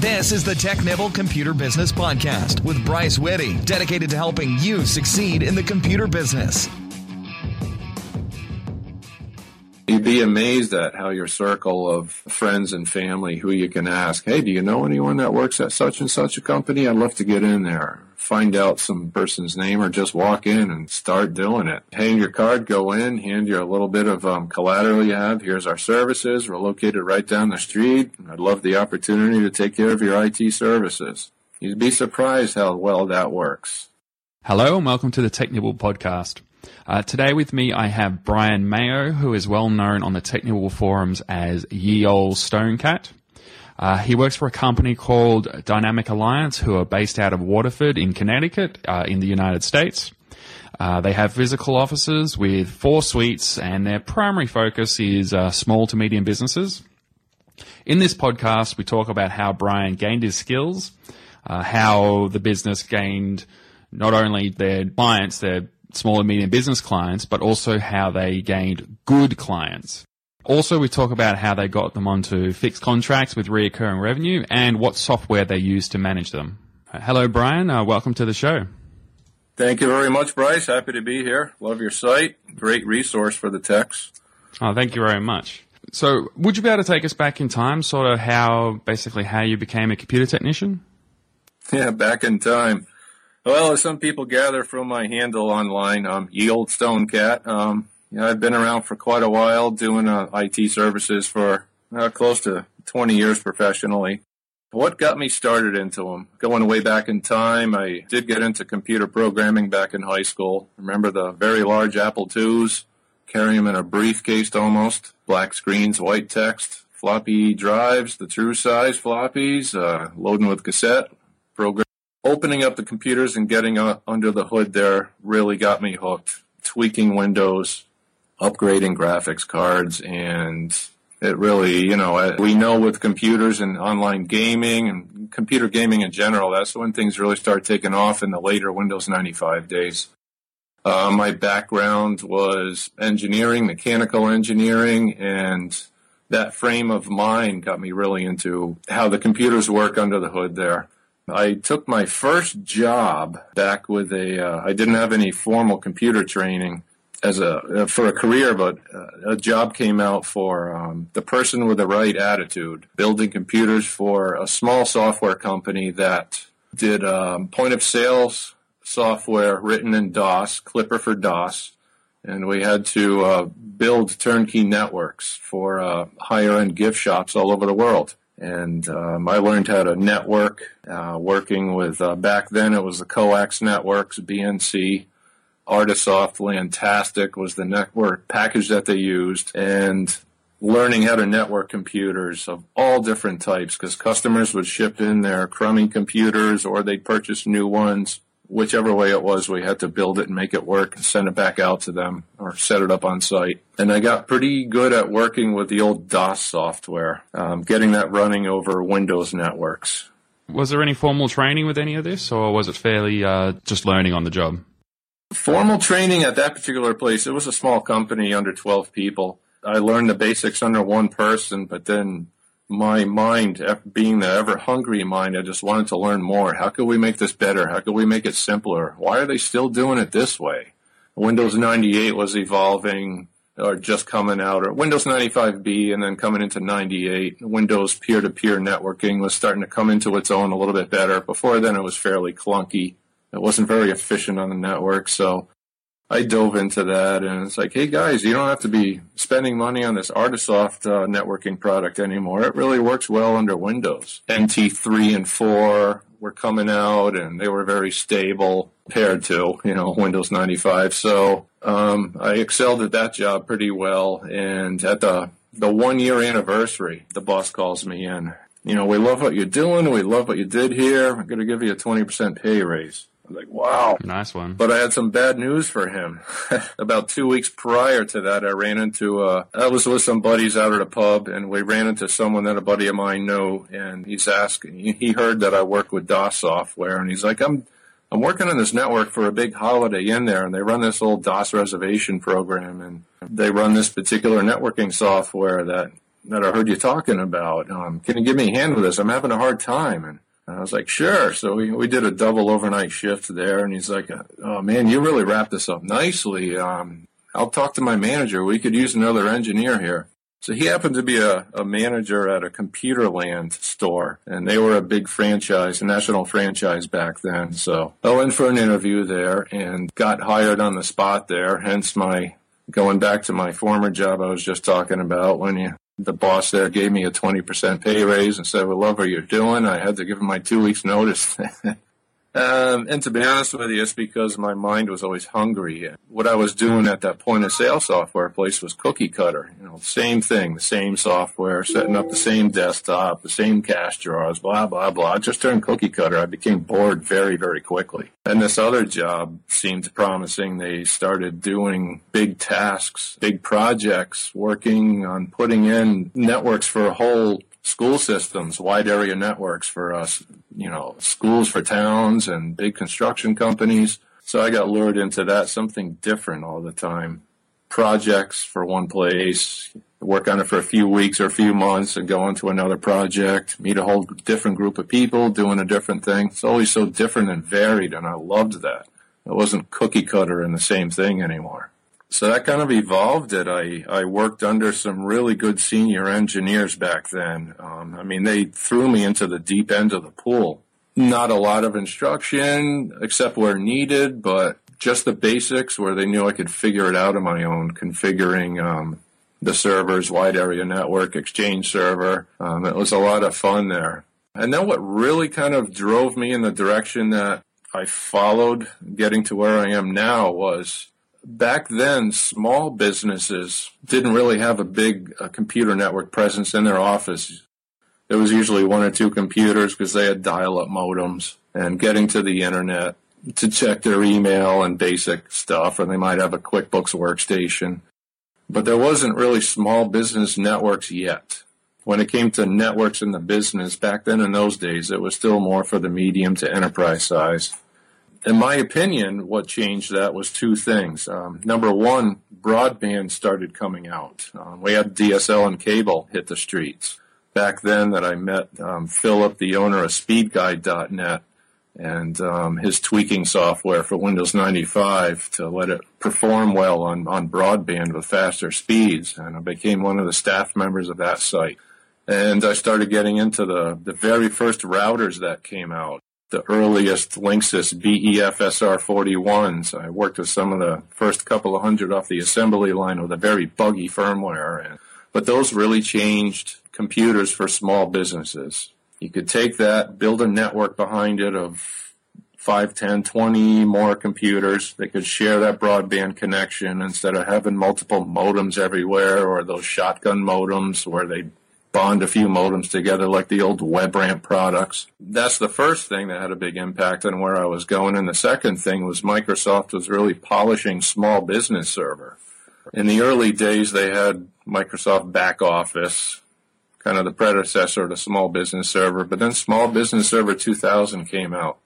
This is the Technibble Computer Business Podcast with Bryce Whitty, dedicated to helping you succeed in the computer business. You'd be amazed at how your circle of friends and family who you can ask, hey, do you know anyone that works at such and such a company? I'd love to get in there. Find out some person's name or just walk in and start doing it. Hand your card, go in, hand you a little bit of um, collateral you have. Here's our services. We're located right down the street. I'd love the opportunity to take care of your IT services. You'd be surprised how well that works. Hello and welcome to the technibble podcast. Uh, today with me, I have Brian Mayo, who is well known on the Technibble forums as Ye Ol' Stonecat. Uh, he works for a company called Dynamic Alliance, who are based out of Waterford in Connecticut, uh, in the United States. Uh, they have physical offices with four suites, and their primary focus is uh, small to medium businesses. In this podcast, we talk about how Brian gained his skills, uh, how the business gained not only their clients, their small and medium business clients, but also how they gained good clients. Also, we talk about how they got them onto fixed contracts with reoccurring revenue and what software they use to manage them. Uh, hello, Brian. Uh, welcome to the show. Thank you very much, Bryce. Happy to be here. Love your site. Great resource for the techs. Oh, thank you very much. So, would you be able to take us back in time, sort of how, basically, how you became a computer technician? Yeah, back in time. Well, as some people gather from my handle online, um, Ye Ol' Stonecat. Um, yeah, I've been around for quite a while doing uh, IT services for uh, close to 20 years professionally. What got me started into them? Going way back in time, I did get into computer programming back in high school. Remember the very large Apple IIs? Carrying them in a briefcase almost. Black screens, white text, floppy drives, the true size floppies, uh, loading with cassette, program opening up the computers and getting uh, under the hood there really got me hooked. Tweaking Windows, upgrading graphics cards, and it really, you know, we know with computers and online gaming and computer gaming in general, that's when things really start taking off in the later Windows 95 days. Uh, my background was engineering, mechanical engineering, and that frame of mind got me really into how the computers work under the hood there. I took my first job back with a. Uh, I didn't have any formal computer training as a uh, for a career, but uh, a job came out for um, the person with the right attitude, building computers for a small software company that did um, point of sales software written in DOS, Clipper for DOS, and we had to uh, build turnkey networks for uh, higher end gift shops all over the world. And um, I learned how to network, uh, working with uh, back then it was the coax networks, BNC, Artisoft, Lantastic was the network package that they used, and learning how to network computers of all different types because customers would ship in their crummy computers or they'd purchase new ones whichever way it was, we had to build it and make it work and send it back out to them or set it up on site. And I got pretty good at working with the old DOS software, um, getting that running over Windows networks. Was there any formal training with any of this, or was it fairly uh, just learning on the job? Formal training at that particular place, it was a small company under 12 people. I learned the basics under one person, but then my mind, being the ever hungry mind, I just wanted to learn more. How could we make this better? How could we make it simpler? Why are they still doing it this way? Windows 98 was evolving or just coming out, or Windows 95B and then coming into 98. Windows peer-to-peer networking was starting to come into its own a little bit better. Before then, it was fairly clunky. It wasn't very efficient on the network, so I dove into that and it's like, hey guys, you don't have to be spending money on this Artisoft uh, networking product anymore. It really works well under Windows. NT3 and 4 were coming out and they were very stable compared to, you know, Windows 95. So um, I excelled at that job pretty well. And at the, the one year anniversary, the boss calls me in. You know, we love what you're doing. We love what you did here. I'm going to give you a 20% pay raise like, wow. Nice one. But I had some bad news for him. About two weeks prior to that, I ran into, uh, I was with some buddies out at a pub and we ran into someone that a buddy of mine knew and he's asking, he heard that I work with DOS software and he's like, I'm, I'm working on this network for a big holiday in there and they run this old DOS reservation program and they run this particular networking software that that I heard you talking about. Um, can you give me a hand with this? I'm having a hard time. And I was like, sure. So we, we did a double overnight shift there. And he's like, oh man, you really wrapped this up nicely. Um, I'll talk to my manager. We could use another engineer here. So he happened to be a, a manager at a Computerland store, and they were a big franchise, a national franchise back then. So I went for an interview there and got hired on the spot there, hence my going back to my former job I was just talking about when you the boss there gave me a 20% pay raise and said, we love what you're doing. I had to give him my two weeks notice. Um, and to be honest with you, it's because my mind was always hungry. What I was doing at that point of sale software place was cookie cutter. You know, same thing, the same software, setting up the same desktop, the same cash drawers, blah, blah, blah. I just turned cookie cutter. I became bored very, very quickly. And this other job seemed promising. They started doing big tasks, big projects, working on putting in networks for a whole school systems, wide area networks for us, you know, schools for towns and big construction companies. So I got lured into that, something different all the time. Projects for one place, work on it for a few weeks or a few months and go on to another project, meet a whole different group of people doing a different thing. It's always so different and varied and I loved that. It wasn't cookie cutter and the same thing anymore so that kind of evolved it. I, I worked under some really good senior engineers back then. Um, I mean, they threw me into the deep end of the pool. Not a lot of instruction, except where needed, but just the basics where they knew I could figure it out on my own, configuring um, the servers, wide area network, exchange server. Um, it was a lot of fun there. And then what really kind of drove me in the direction that I followed getting to where I am now was back then, small businesses didn't really have a big uh, computer network presence in their office. There was usually one or two computers because they had dial-up modems and getting to the internet to check their email and basic stuff, or they might have a QuickBooks workstation. But there wasn't really small business networks yet. When it came to networks in the business, back then in those days, it was still more for the medium to enterprise size in my opinion, what changed that was two things. Um, number one, broadband started coming out. Um, we had DSL and cable hit the streets. Back then, that I met um, Philip, the owner of SpeedGuide.net, and um, his tweaking software for Windows 95 to let it perform well on, on broadband with faster speeds. And I became one of the staff members of that site. And I started getting into the, the very first routers that came out the earliest Linksys BEFSR41s. I worked with some of the first couple of hundred off the assembly line with a very buggy firmware. But those really changed computers for small businesses. You could take that, build a network behind it of 5, 10, 20 more computers. They could share that broadband connection instead of having multiple modems everywhere or those shotgun modems where they bond a few modems together like the old WebRAMP products. That's the first thing that had a big impact on where I was going. And the second thing was Microsoft was really polishing small business server. In the early days, they had Microsoft Back Office, kind of the predecessor to Small Business Server, but then Small Business Server 2000 came out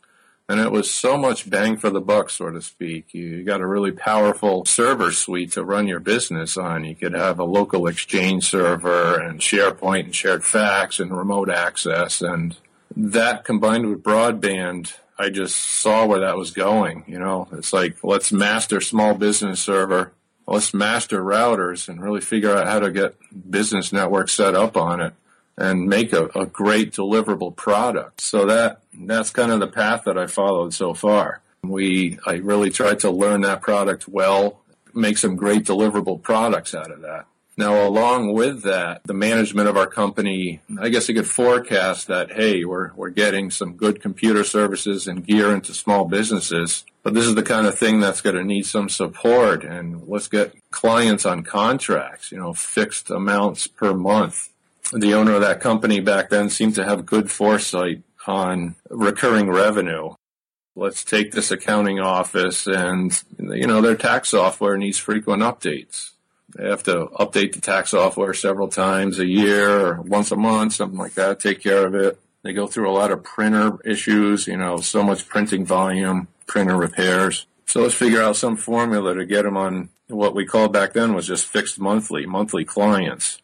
and it was so much bang for the buck, so to speak. You got a really powerful server suite to run your business on. You could have a local exchange server and SharePoint and shared fax and remote access. And that combined with broadband, I just saw where that was going. You know, it's like, let's master small business server. Let's master routers and really figure out how to get business networks set up on it and make a, a great deliverable product. So that that's kind of the path that I followed so far. We I really tried to learn that product well, make some great deliverable products out of that. Now, along with that, the management of our company, I guess you could forecast that, hey, we're, we're getting some good computer services and gear into small businesses, but this is the kind of thing that's going to need some support and let's get clients on contracts, you know, fixed amounts per month the owner of that company back then seemed to have good foresight on recurring revenue. Let's take this accounting office and, you know, their tax software needs frequent updates. They have to update the tax software several times a year or once a month, something like that, take care of it. They go through a lot of printer issues, you know, so much printing volume, printer repairs. So let's figure out some formula to get them on what we called back then was just fixed monthly, monthly clients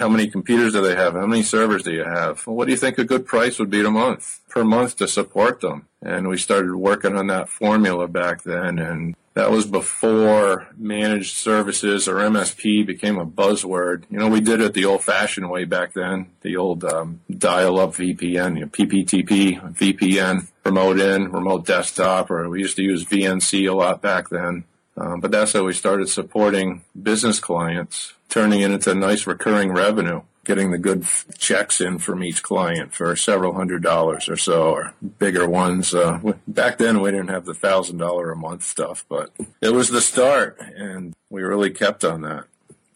how many computers do they have? How many servers do you have? Well, what do you think a good price would be a month per month to support them? And we started working on that formula back then. And that was before managed services or MSP became a buzzword. You know, we did it the old fashioned way back then, the old um, dial up VPN, you know, PPTP, VPN, remote in, remote desktop, or we used to use VNC a lot back then. Um, but that's how we started supporting business clients, turning it into nice recurring revenue getting the good checks in from each client for several hundred dollars or so, or bigger ones. Uh, back then, we didn't have the thousand dollar a month stuff, but it was the start, and we really kept on that.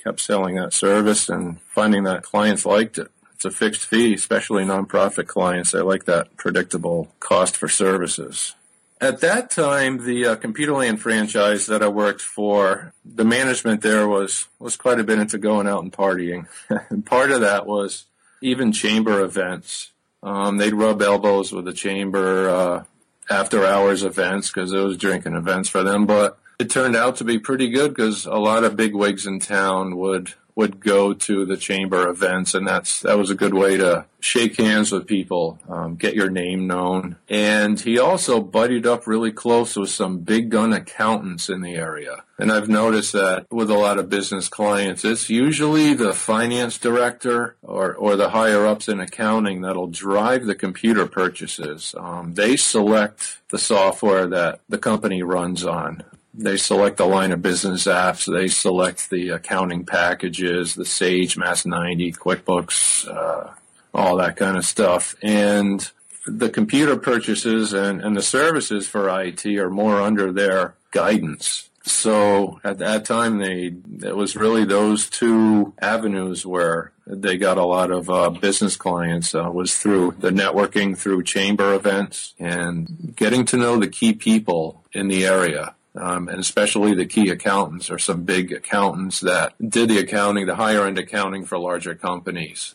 Kept selling that service and finding that clients liked it. It's a fixed fee, especially nonprofit clients. They like that predictable cost for services. At that time, the uh, Computerland franchise that I worked for, the management there was was quite a bit into going out and partying, and part of that was even chamber events. Um, they'd rub elbows with the chamber uh, after hours events because it was drinking events for them. But it turned out to be pretty good because a lot of big wigs in town would would go to the chamber events, and that's that was a good way to shake hands with people, um, get your name known. And he also buddied up really close with some big gun accountants in the area. And I've noticed that with a lot of business clients, it's usually the finance director or, or the higher ups in accounting that'll drive the computer purchases. Um, they select the software that the company runs on they select the line of business apps. They select the accounting packages, the Sage, MAS 90, QuickBooks, uh, all that kind of stuff. And the computer purchases and, and the services for IT are more under their guidance. So at that time, they it was really those two avenues where they got a lot of uh, business clients. Uh, was through the networking, through chamber events, and getting to know the key people in the area um, and especially the key accountants or some big accountants that did the accounting, the higher end accounting for larger companies.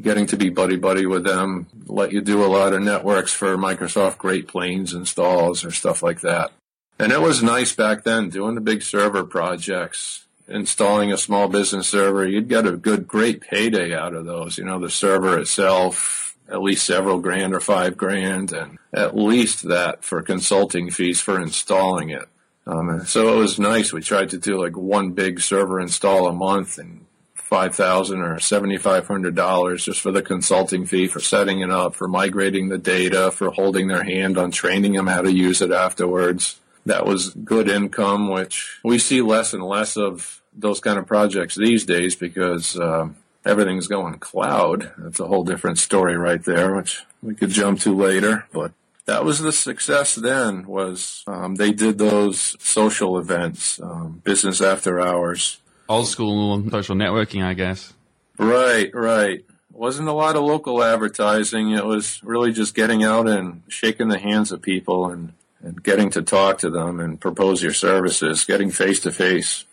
Getting to be buddy buddy with them, let you do a lot of networks for Microsoft Great Plains installs or stuff like that. And it was nice back then doing the big server projects, installing a small business server. You'd get a good, great payday out of those. You know, the server itself, at least several grand or five grand, and at least that for consulting fees for installing it. Um, so it was nice. We tried to do like one big server install a month and five thousand or seventy five hundred dollars just for the consulting fee for setting it up, for migrating the data, for holding their hand on training them how to use it afterwards. That was good income, which we see less and less of those kind of projects these days because uh, everything's going cloud. That's a whole different story right there, which we could jump to later. But that was the success then was um, they did those social events um, business after hours. Old school social networking i guess. Right right. Wasn't a lot of local advertising. It was really just getting out and shaking the hands of people and, and getting to talk to them and propose your services getting face to face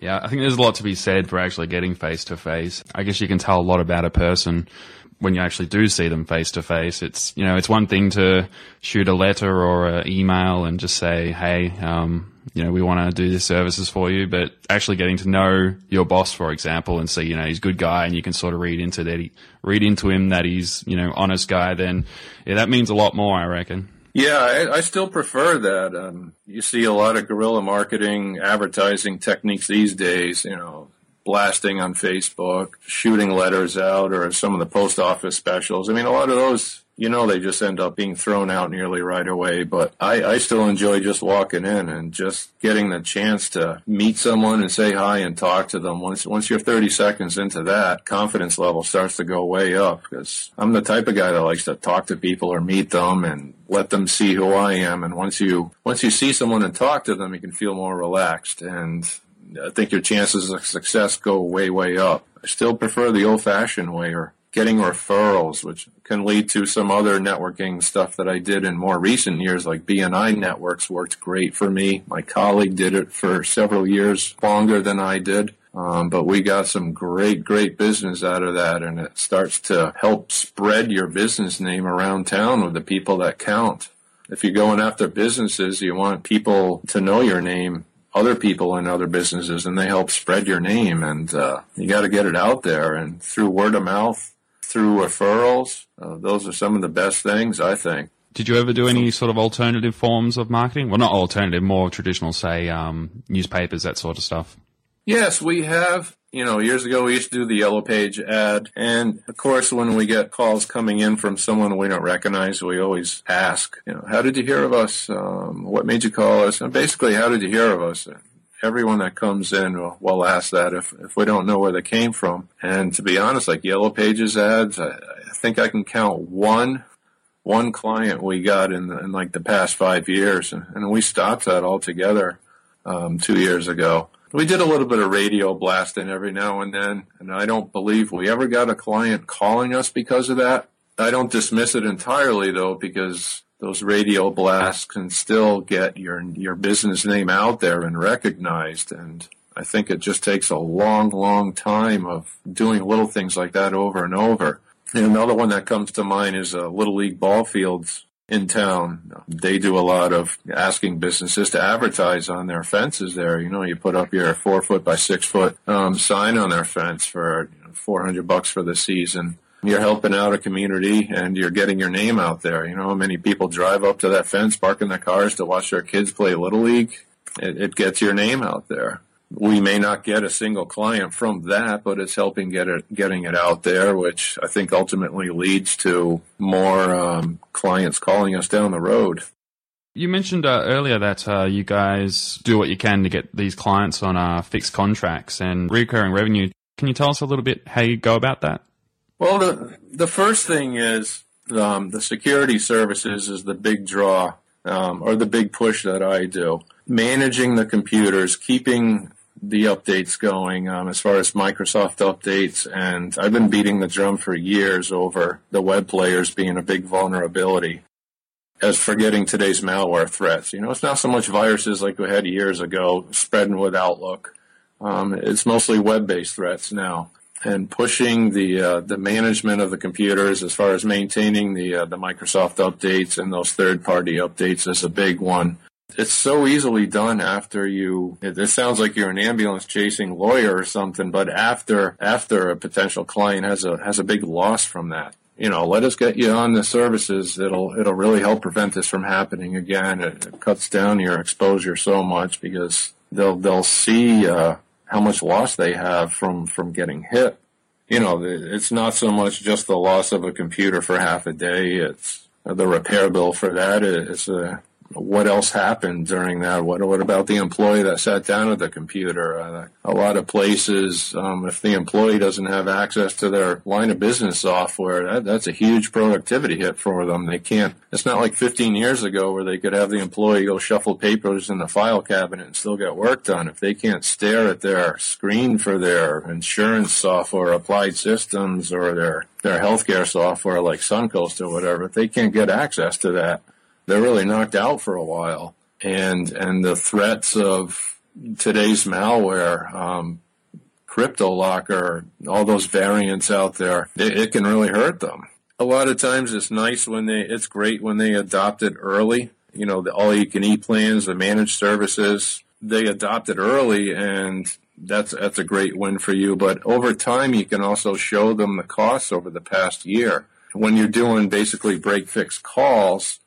yeah i think there's a lot to be said for actually getting face to face i guess you can tell a lot about a person when you actually do see them face to face, it's you know it's one thing to shoot a letter or an email and just say, hey, um, you know, we want to do these services for you, but actually getting to know your boss, for example, and see, you know, he's a good guy, and you can sort of read into that, he, read into him that he's, you know, honest guy. Then, yeah, that means a lot more, I reckon. Yeah, I, I still prefer that. Um, you see a lot of guerrilla marketing, advertising techniques these days. You know, blasting on Facebook, shooting letters out, or some of the post office specials. I mean, a lot of those, you know, they just end up being thrown out nearly right away. But I, I still enjoy just walking in and just getting the chance to meet someone and say hi and talk to them. Once once you're 30 seconds into that, confidence level starts to go way up because I'm the type of guy that likes to talk to people or meet them and let them see who I am. And once you once you see someone and talk to them, you can feel more relaxed and I think your chances of success go way, way up. I still prefer the old fashioned way or getting referrals, which can lead to some other networking stuff that I did in more recent years, like BNI networks worked great for me. My colleague did it for several years longer than I did. Um, but we got some great, great business out of that, and it starts to help spread your business name around town with the people that count. If you're going after businesses, you want people to know your name other people in other businesses and they help spread your name and uh, you got to get it out there and through word of mouth through referrals uh, those are some of the best things i think. Did you ever do any sort of alternative forms of marketing? Well not alternative more traditional say um, newspapers that sort of stuff. Yes we have you know, years ago we used to do the yellow page ad. And of course, when we get calls coming in from someone we don't recognize, we always ask, you know, how did you hear of us? Um, what made you call us? And basically, how did you hear of us? Everyone that comes in will, will ask that if, if we don't know where they came from. And to be honest, like yellow pages ads, I, I think I can count one one client we got in, the, in like the past five years, and, and we stopped that altogether um, two years ago. We did a little bit of radio blasting every now and then, and I don't believe we ever got a client calling us because of that. I don't dismiss it entirely though, because those radio blasts can still get your your business name out there and recognized. And I think it just takes a long, long time of doing little things like that over and over. And another one that comes to mind is uh, Little League ball fields in town. They do a lot of asking businesses to advertise on their fences there. You know, you put up your four foot by six foot um, sign on their fence for you know, 400 bucks for the season. You're helping out a community and you're getting your name out there. You know, many people drive up to that fence, parking their cars to watch their kids play Little League. It, it gets your name out there we may not get a single client from that, but it's helping get it, getting it out there, which I think ultimately leads to more um, clients calling us down the road. You mentioned uh, earlier that uh, you guys do what you can to get these clients on uh, fixed contracts and recurring revenue. Can you tell us a little bit how you go about that? Well, the the first thing is um, the security services is the big draw um, or the big push that I do. Managing the computers, keeping the updates going um, as far as Microsoft updates, and I've been beating the drum for years over the web players being a big vulnerability. As for getting today's malware threats, you know, it's not so much viruses like we had years ago spreading with Outlook. Um, it's mostly web-based threats now, and pushing the uh, the management of the computers as far as maintaining the uh, the Microsoft updates and those third-party updates is a big one it's so easily done after you it, sounds like you're an ambulance chasing lawyer or something but after after a potential client has a has a big loss from that. You know let us get you on the services it'll it'll really help prevent this from happening again. It, it cuts down your exposure so much because they'll they'll see uh, how much loss they have from from getting hit. You know it's not so much just the loss of a computer for half a day. It's the repair bill for that is a what else happened during that? What what about the employee that sat down at the computer? Uh, a lot of places, um, if the employee doesn't have access to their line of business software, that, that's a huge productivity hit for them. They can't. It's not like 15 years ago where they could have the employee go shuffle papers in the file cabinet and still get work done. If they can't stare at their screen for their insurance software, applied systems, or their their healthcare software like Suncoast or whatever, if they can't get access to that they're really knocked out for a while. And and the threats of today's malware, um, CryptoLocker, all those variants out there, it, it can really hurt them. A lot of times, it's nice when they, it's great when they adopt it early. You know, the all-you-can-eat plans, the managed services, they adopt it early, and that's that's a great win for you. But over time, you can also show them the costs over the past year. When you're doing basically break fix calls,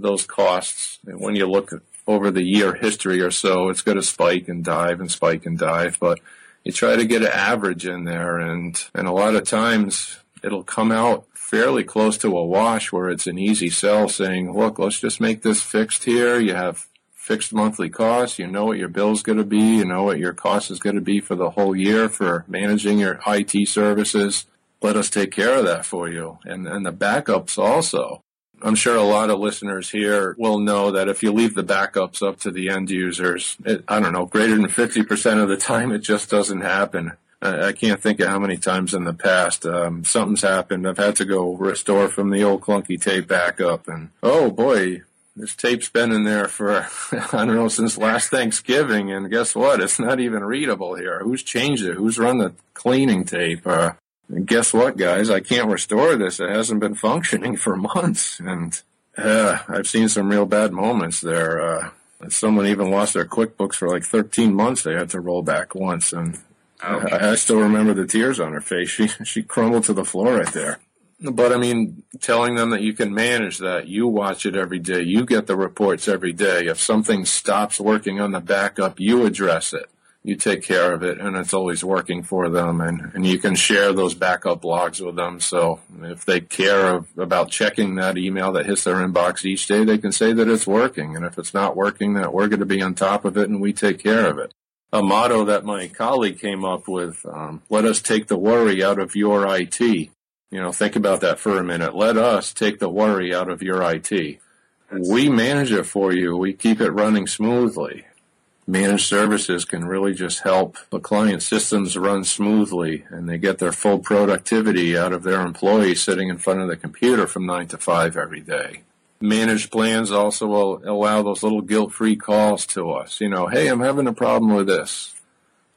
those costs. And when you look over the year history or so, it's going to spike and dive and spike and dive. But you try to get an average in there, and and a lot of times it'll come out fairly close to a wash where it's an easy sell saying, look, let's just make this fixed here. You have fixed monthly costs. You know what your bill's going to be. You know what your cost is going to be for the whole year for managing your IT services. Let us take care of that for you. And, and the backups also. I'm sure a lot of listeners here will know that if you leave the backups up to the end users, it, I don't know, greater than 50% of the time, it just doesn't happen. I, I can't think of how many times in the past um, something's happened. I've had to go restore from the old clunky tape backup, and oh boy, this tape's been in there for I don't know since last Thanksgiving, and guess what? It's not even readable here. Who's changed it? Who's run the cleaning tape? Uh, and guess what, guys? I can't restore this. It hasn't been functioning for months. And uh, I've seen some real bad moments there. Uh, Someone even lost their QuickBooks for like 13 months. They had to roll back once, and I, I still remember the tears on her face. She she crumbled to the floor right there. But I mean, telling them that you can manage that, you watch it every day, you get the reports every day. If something stops working on the backup, you address it. You take care of it, and it's always working for them. And, and you can share those backup logs with them. So if they care of, about checking that email that hits their inbox each day, they can say that it's working. And if it's not working, that we're going to be on top of it and we take care of it a motto that my colleague came up with. Um, let us take the worry out of your IT. You know, think about that for a minute. Let us take the worry out of your IT. We manage it for you. We keep it running smoothly. Managed services can really just help the client systems run smoothly and they get their full productivity out of their employees sitting in front of the computer from nine to five every day managed plans also will allow those little guilt-free calls to us. You know, hey, I'm having a problem with this.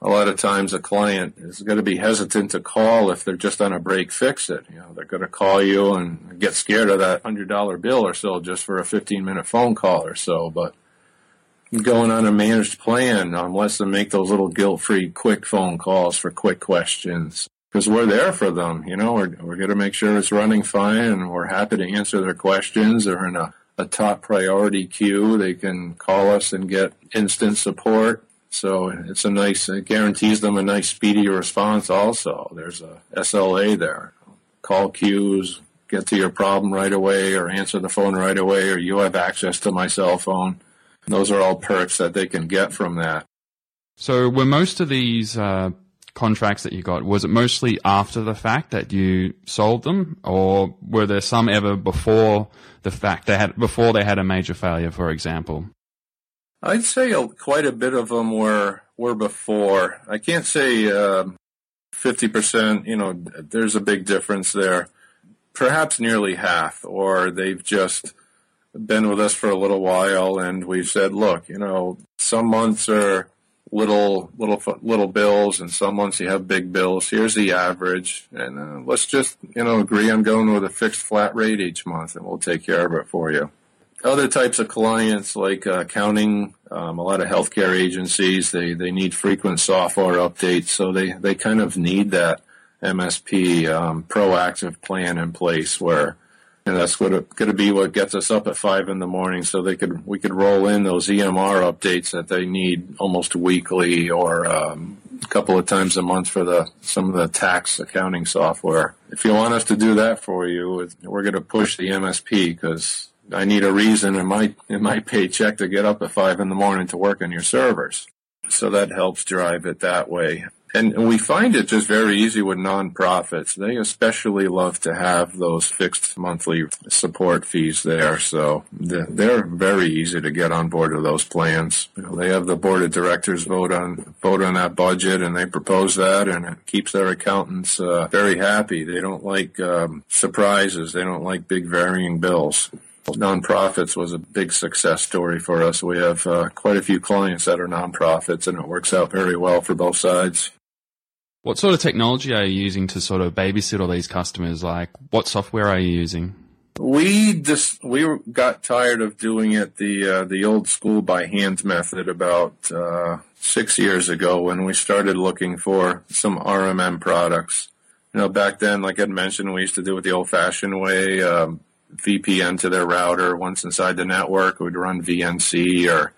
A lot of times a client is going to be hesitant to call if they're just on a break fix it. You know, they're going to call you and get scared of that $100 bill or so just for a 15 minute phone call or so. But going on a managed plan lets them make those little guilt-free quick phone calls for quick questions because we're there for them. You know, we're, we're going to make sure it's running fine and we're happy to answer their questions. They're in a, a top priority queue. They can call us and get instant support. So it's a nice, it guarantees them a nice speedy response also. There's a SLA there. Call queues, get to your problem right away or answer the phone right away or you have access to my cell phone. Those are all perks that they can get from that. So were most of these uh, contracts that you got, was it mostly after the fact that you sold them, or were there some ever before the fact they had before they had a major failure, for example? I'd say quite a bit of them were were before. I can't say fifty um, percent. You know, there's a big difference there. Perhaps nearly half, or they've just been with us for a little while, and we've said, look, you know, some months are little little little bills, and some months you have big bills. Here's the average, and uh, let's just you know agree on going with a fixed flat rate each month, and we'll take care of it for you. Other types of clients like uh, accounting, um, a lot of healthcare agencies, they they need frequent software updates, so they they kind of need that MSP um, proactive plan in place where and that's going to be what gets us up at five in the morning. So they could we could roll in those EMR updates that they need almost weekly or um, a couple of times a month for the some of the tax accounting software. If you want us to do that for you, we're going to push the MSP because I need a reason in my in my paycheck to get up at five in the morning to work on your servers. So that helps drive it that way. And we find it just very easy with nonprofits. They especially love to have those fixed monthly support fees there. So they're very easy to get on board with those plans. They have the board of directors vote on vote on that budget, and they propose that, and it keeps their accountants uh, very happy. They don't like um, surprises. They don't like big varying bills nonprofits was a big success story for us. We have uh, quite a few clients that are nonprofits, and it works out very well for both sides. What sort of technology are you using to sort of babysit all these customers? Like, what software are you using? We just we got tired of doing it the uh, the old school by hand method about uh, six years ago when we started looking for some RMM products. You know, back then, like I'd mentioned, we used to do it the old fashioned way. Um, VPN to their router once inside the network. We'd run VNC or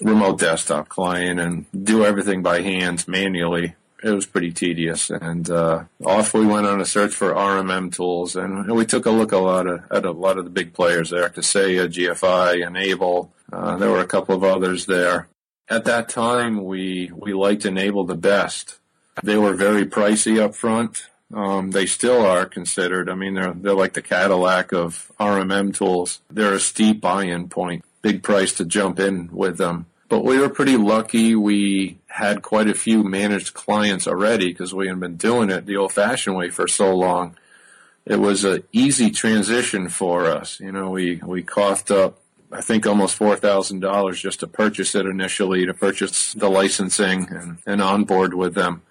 remote desktop client and do everything by hand manually it was pretty tedious. And uh, off we went on a search for RMM tools, and we took a look a lot of, at a lot of the big players there: Kaseya, GFI, N-able. Uh, there were a couple of others there. At that time, we we liked N-able the best. They were very pricey up front. Um, they still are considered. I mean, they're they're like the Cadillac of RMM tools. They're a steep buy-in point, big price to jump in with them. But we were pretty lucky. We had quite a few managed clients already because we had been doing it the old fashioned way for so long. It was an easy transition for us. You know, we, we coughed up, I think, almost $4,000 just to purchase it initially, to purchase the licensing and, and onboard with them.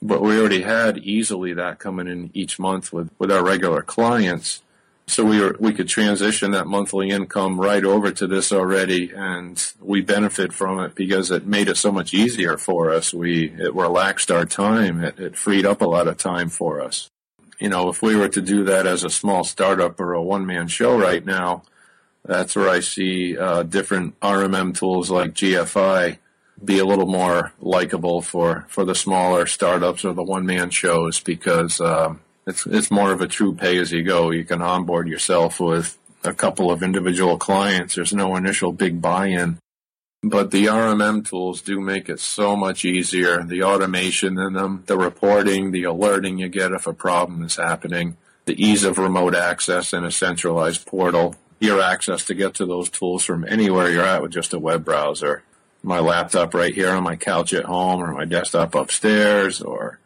But we already had easily that coming in each month with, with our regular clients. So we were, we could transition that monthly income right over to this already, and we benefit from it because it made it so much easier for us. We it relaxed our time. It, it freed up a lot of time for us. You know, if we were to do that as a small startup or a one man show right now, that's where I see uh, different RMM tools like GFI be a little more likable for, for the smaller startups or the one man shows because um, it's it's more of a true pay as you go. You can onboard yourself with a couple of individual clients. There's no initial big buy in. But the RMM tools do make it so much easier. The automation in them, the reporting, the alerting you get if a problem is happening, the ease of remote access in a centralized portal, your access to get to those tools from anywhere you're at with just a web browser. My laptop right here on my couch at home or my desktop upstairs or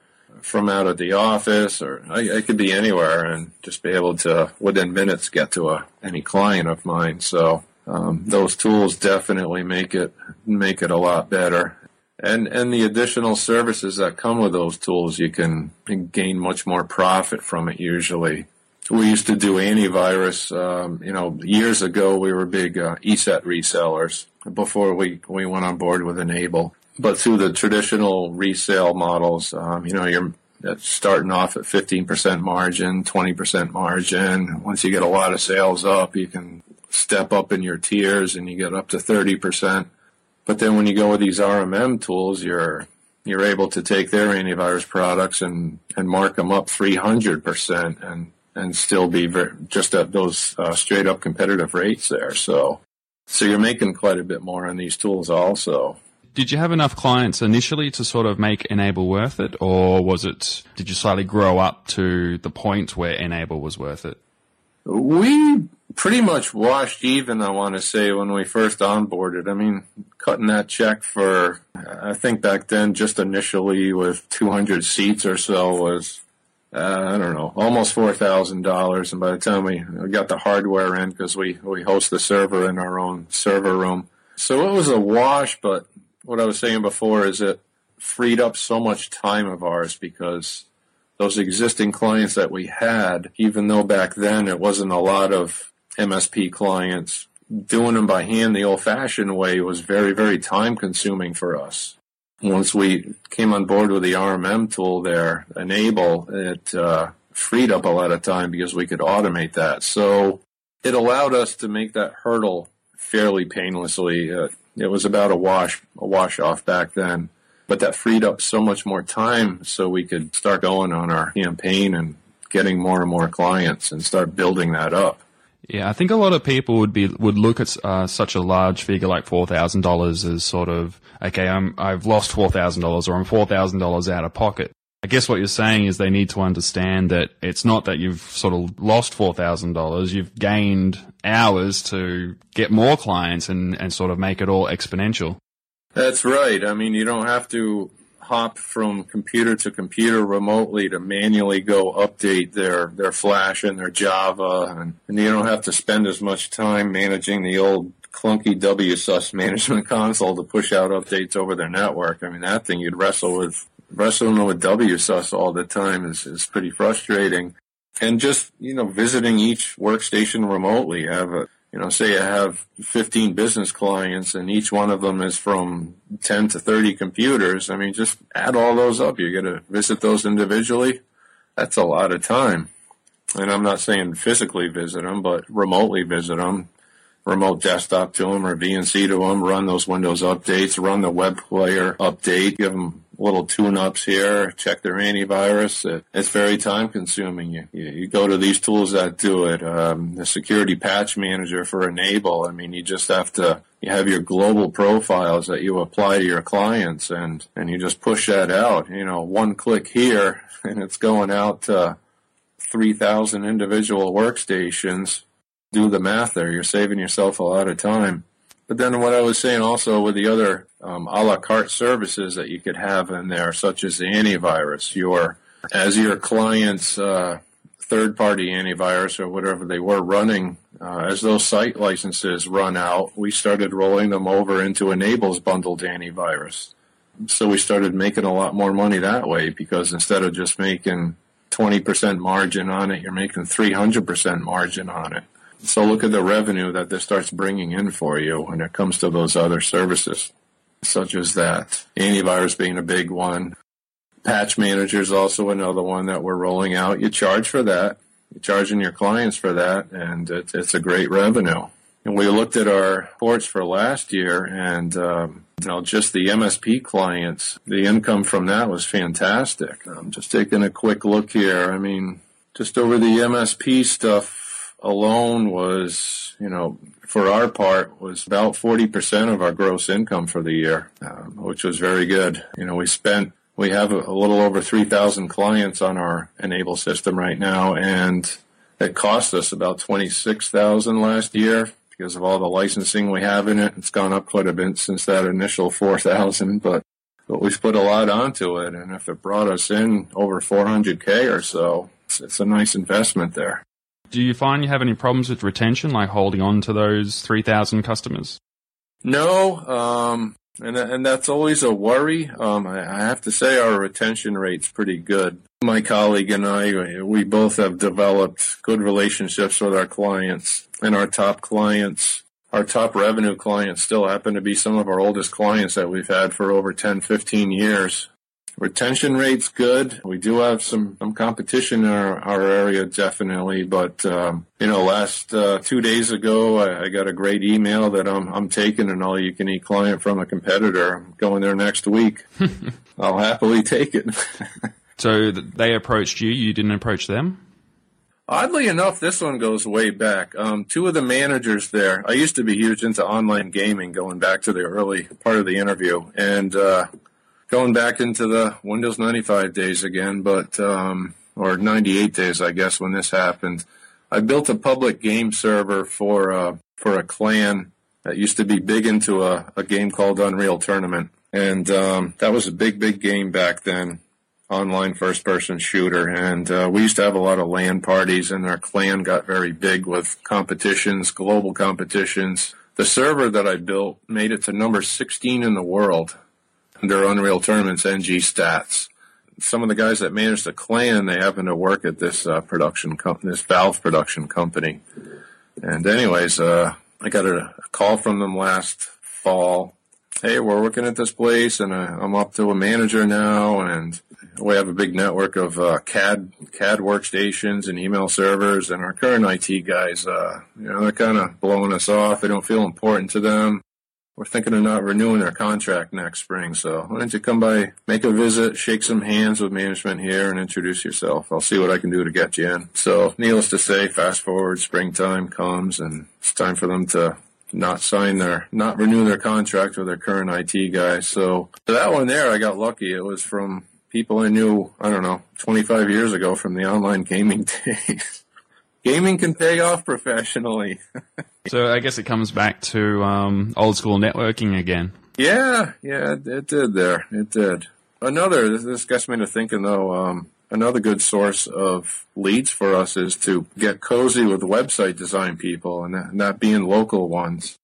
from out of the office or I, I could be anywhere and just be able to within minutes get to a, any client of mine. So um, those tools definitely make it make it a lot better. And and the additional services that come with those tools, you can gain much more profit from it usually we used to do antivirus. Um, you know, years ago we were big uh, ESET resellers before we we went on board with N-able. But through the traditional resale models, um, you know, you're starting off at 15% margin, 20% margin. Once you get a lot of sales up, you can step up in your tiers and you get up to 30%. But then when you go with these RMM tools, you're you're able to take their antivirus products and, and mark them up 300% and and still be just at those uh, straight up competitive rates there. So, so you're making quite a bit more on these tools also. Did you have enough clients initially to sort of make N-able worth it, or was it? Did you slightly grow up to the point where N-able was worth it? We pretty much washed even. I want to say when we first onboarded. I mean, cutting that check for I think back then just initially with 200 seats or so was uh, I don't know, almost four thousand dollars. And by the time we, got the hardware in, because we we host the server in our own server room, so it was a wash. But what I was saying before is it freed up so much time of ours because those existing clients that we had, even though back then it wasn't a lot of MSP clients, doing them by hand the old-fashioned way was very very time consuming for us once we came on board with the RMM tool there, N-able, it uh, freed up a lot of time because we could automate that. So it allowed us to make that hurdle fairly painlessly. Uh, it was about a wash, a wash off back then, but that freed up so much more time so we could start going on our campaign and getting more and more clients and start building that up. Yeah, I think a lot of people would be would look at uh, such a large figure like four thousand dollars as sort of okay, I'm I've lost four thousand dollars or I'm four thousand dollars out of pocket. I guess what you're saying is they need to understand that it's not that you've sort of lost four thousand dollars, you've gained hours to get more clients and and sort of make it all exponential. That's right. I mean, you don't have to hop from computer to computer remotely to manually go update their, their Flash and their Java, and, and you don't have to spend as much time managing the old clunky WSUS management console to push out updates over their network. I mean, that thing you'd wrestle with, wrestling with WSUS all the time is, is pretty frustrating. And just, you know, visiting each workstation remotely, I have a, you know, say I have 15 business clients and each one of them is from 10 to 30 computers. I mean, just add all those up. You're going to visit those individually. That's a lot of time. And I'm not saying physically visit them, but remotely visit them, remote desktop to them or VNC to them, run those Windows updates, run the web player update, give them little tune-ups here, check their antivirus. It's very time-consuming. You, you, go to these tools that do it. Um, the security patch manager for N-able. I mean, you just have to you have your global profiles that you apply to your clients, and and you just push that out. You know, one click here, and it's going out to three thousand individual workstations. Do the math there. You're saving yourself a lot of time. But then what I was saying also with the other um, a la carte services that you could have in there, such as the antivirus, your as your client's uh, third party antivirus or whatever they were running, uh, as those site licenses run out, we started rolling them over into N-able's bundled antivirus. So we started making a lot more money that way because instead of just making 20% margin on it, you're making 300% margin on it. So look at the revenue that this starts bringing in for you when it comes to those other services, such as that. Antivirus being a big one. Patch manager is also another one that we're rolling out. You charge for that. You're charging your clients for that, and it, it's a great revenue. And we looked at our reports for last year, and um, you know, just the MSP clients, the income from that was fantastic. I'm just taking a quick look here. I mean, just over the MSP stuff alone was, you know, for our part, was about 40% of our gross income for the year, um, which was very good. You know, we spent we have a, little over 3,000 clients on our N-able system right now, and it cost us about 26,000 last year because of all the licensing we have in it. It's gone up quite a bit since that initial 4,000, but, but we've put a lot onto it. And if it brought us in over 400K or so, it's, it's a nice investment there. Do you find you have any problems with retention, like holding on to those 3,000 customers? No, um, and and that's always a worry. Um, I, I, have to say our retention rate's pretty good. My colleague and I, we both have developed good relationships with our clients, and our top clients, our top revenue clients, still happen to be some of our oldest clients that we've had for over 10, 15 years. Retention rate's good. We do have some, some competition in our, our area, definitely. But, um, you know, last uh, two days ago, I, I, got a great email that I'm, I'm taking an all you can eat client from a competitor. I'm going there next week. I'll happily take it. so they approached you, you didn't approach them? Oddly enough, this one goes way back. Um, two of the managers there, I used to be huge into online gaming going back to the early part of the interview. And, uh, going back into the Windows 95 days again, but um, or 98 days, I guess, when this happened. I built a public game server for uh, for a clan that used to be big into a, a game called Unreal Tournament, and um, that was a big, big game back then, online first-person shooter. And uh, we used to have a lot of LAN parties, and our clan got very big with competitions, global competitions. The server that I built made it to number 16 in the world their Unreal Tournaments NG stats. Some of the guys that manage the clan, they happen to work at this uh, production company, this Valve production company. And anyways, uh, I got a call from them last fall. Hey, we're working at this place, and uh, I'm up to a manager now, and we have a big network of uh, CAD CAD workstations and email servers, and our current IT guys, uh, you know, they're kind of blowing us off. They don't feel important to them we're thinking of not renewing our contract next spring. So why don't you come by, make a visit, shake some hands with management here, and introduce yourself. I'll see what I can do to get you in. So needless to say, fast forward, springtime comes, and it's time for them to not sign their, not renew their contract with their current IT guy. So that one there, I got lucky. It was from people I knew, I don't know, 25 years ago from the online gaming days. gaming can pay off professionally. so I guess it comes back to um, old school networking again. Yeah, yeah, it, did there. It did. Another, this gets me to thinking though, um, another good source of leads for us is to get cozy with website design people and not being local ones.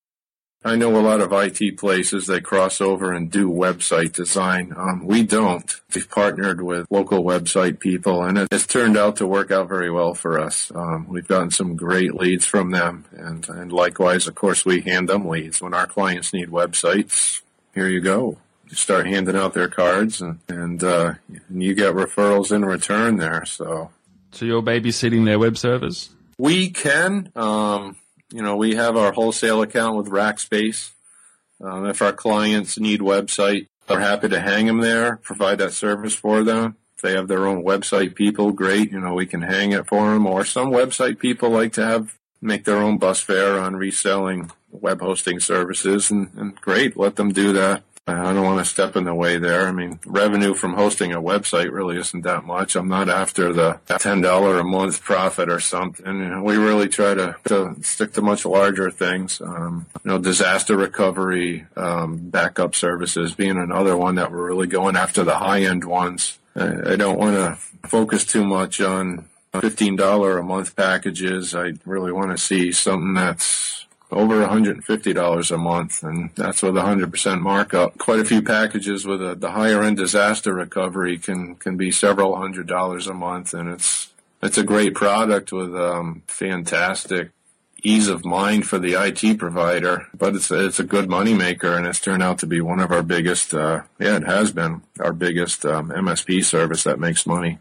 I know a lot of IT places they cross over and do website design. Um, we don't. We've partnered with local website people, and it's turned out to work out very well for us. Um, we've gotten some great leads from them, and and likewise, of course, we hand them leads when our clients need websites. Here you go. You start handing out their cards, and and, uh, and you get referrals in return there. So, so you're babysitting their web servers. We can. Um, you know, we have our wholesale account with Rackspace. Um, if our clients need website, we're happy to hang them there, provide that service for them. If they have their own website people, great. You know, we can hang it for them. Or some website people like to have make their own bus fare on reselling web hosting services, and, and great, let them do that. I don't want to step in the way there. I mean, revenue from hosting a website really isn't that much. I'm not after the $10 a month profit or something. You know, we really try to, to stick to much larger things. Um, you know, disaster recovery, um, backup services being another one that we're really going after the high end ones. I, I don't want to focus too much on $15 a month packages. I really want to see something that's over $150 a month, and that's with a 100% markup. Quite a few packages with a, the higher end disaster recovery can can be several hundred dollars a month, and it's it's a great product with um, fantastic ease of mind for the IT provider, but it's it's a good moneymaker, and it's turned out to be one of our biggest. Uh, yeah, it has been our biggest um, MSP service that makes money.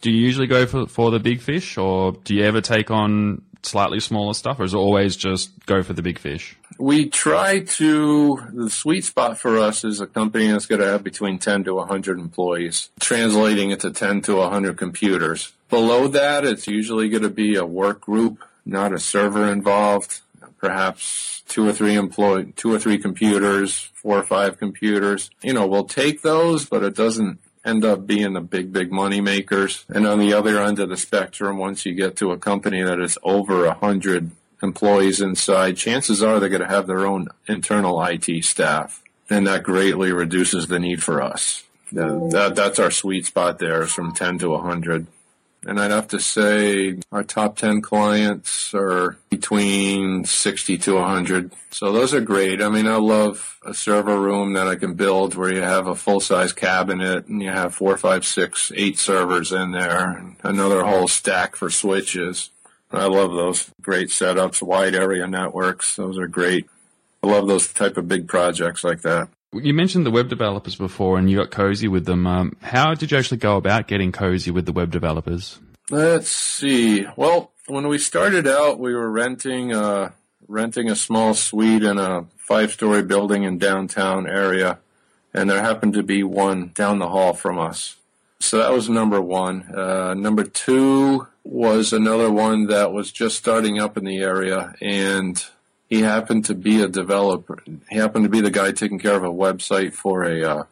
Do you usually go for for the big fish, or do you ever take on slightly smaller stuff, or is it always just go for the big fish? We try to, the sweet spot for us is a company that's going to have between 10 to 100 employees, translating it to 10 to 100 computers. Below that, it's usually going to be a work group, not a server involved, perhaps two or three employee, two or three computers, four or five computers. You know, we'll take those, but it doesn't end up being the big, big money makers. And on the other end of the spectrum, once you get to a company that is over a hundred employees inside, chances are they're going to have their own internal IT staff. And that greatly reduces the need for us. That, that's our sweet spot there is from 10 to 100. And I'd have to say our top 10 clients are between 60 to 100. So those are great. I mean, I love a server room that I can build where you have a full size cabinet and you have four, five, six, eight servers in there and another whole stack for switches. I love those great setups, wide area networks. Those are great. I love those type of big projects like that. You mentioned the web developers before, and you got cozy with them. Um, how did you actually go about getting cozy with the web developers? Let's see. Well, when we started out, we were renting uh, renting a small suite in a five story building in downtown area, and there happened to be one down the hall from us. So that was number one. Uh, number two was another one that was just starting up in the area, and he happened to be a developer. He happened to be the guy taking care of a website for a uh,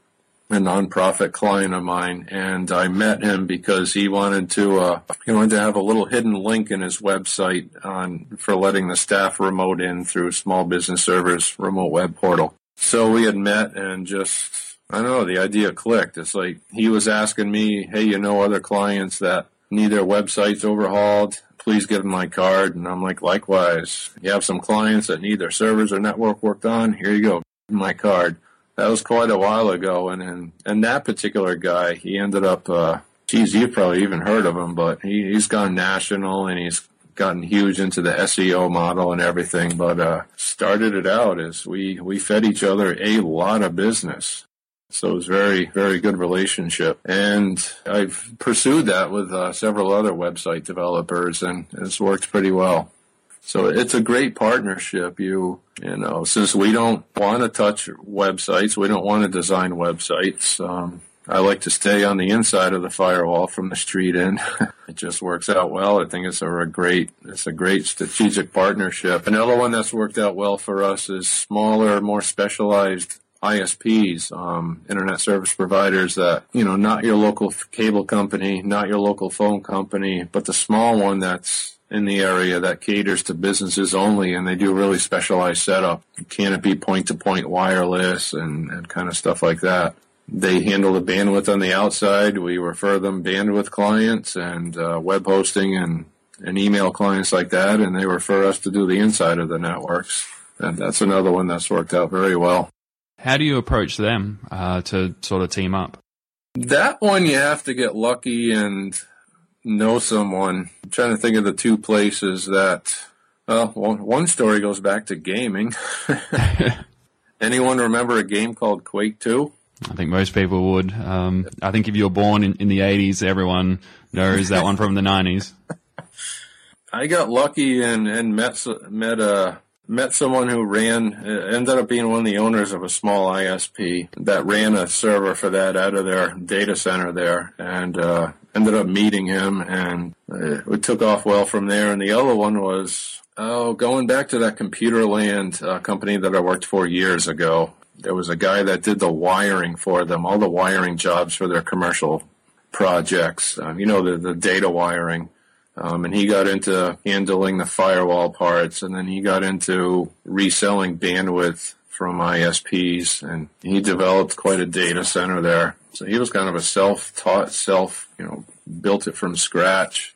a nonprofit client of mine, and I met him because he wanted to uh, he wanted to have a little hidden link in his website on for letting the staff remote in through Small Business Servers remote web portal. So we had met and just I don't know the idea clicked. It's like he was asking me, "Hey, you know other clients that need their websites overhauled?" please give them my card. And I'm like, likewise, you have some clients that need their servers or network worked on. Here you go, my card. That was quite a while ago. And, and, and that particular guy, he ended up, uh, geez, you've probably even heard of him, but he, he's gone national and he's gotten huge into the SEO model and everything. But, uh, started it out as we, we fed each other a lot of business. So it was very, very good relationship. And I've pursued that with uh, several other website developers and it's worked pretty well. So it's a great partnership. You, you know, since we don't want to touch websites, we don't want to design websites. Um, I like to stay on the inside of the firewall from the street in. it just works out well. I think it's a great, it's a great strategic partnership. Another one that's worked out well for us is smaller, more specialized ISPs, um, internet service providers that, you know, not your local cable company, not your local phone company, but the small one that's in the area that caters to businesses only and they do really specialized setup. Canopy point to point wireless and, and kind of stuff like that. They handle the bandwidth on the outside. We refer them bandwidth clients and uh, web hosting and, and email clients like that, and they refer us to do the inside of the networks. And that's another one that's worked out very well. How do you approach them uh, to sort of team up? That one you have to get lucky and know someone. I'm trying to think of the two places that. Well, one story goes back to gaming. Anyone remember a game called Quake 2? I think most people would. Um, I think if you were born in, in the 80s, everyone knows that one from the 90s. I got lucky and, and met, met a met someone who ran, ended up being one of the owners of a small ISP that ran a server for that out of their data center there, and uh, ended up meeting him, and it took off well from there. And the other one was, oh, going back to that Computerland uh, company that I worked for years ago. There was a guy that did the wiring for them, all the wiring jobs for their commercial projects. Um, you know, the, the data wiring. Um, and he got into handling the firewall parts, and then he got into reselling bandwidth from ISPs, and he developed quite a data center there. So he was kind of a self-taught, self, you know, built it from scratch.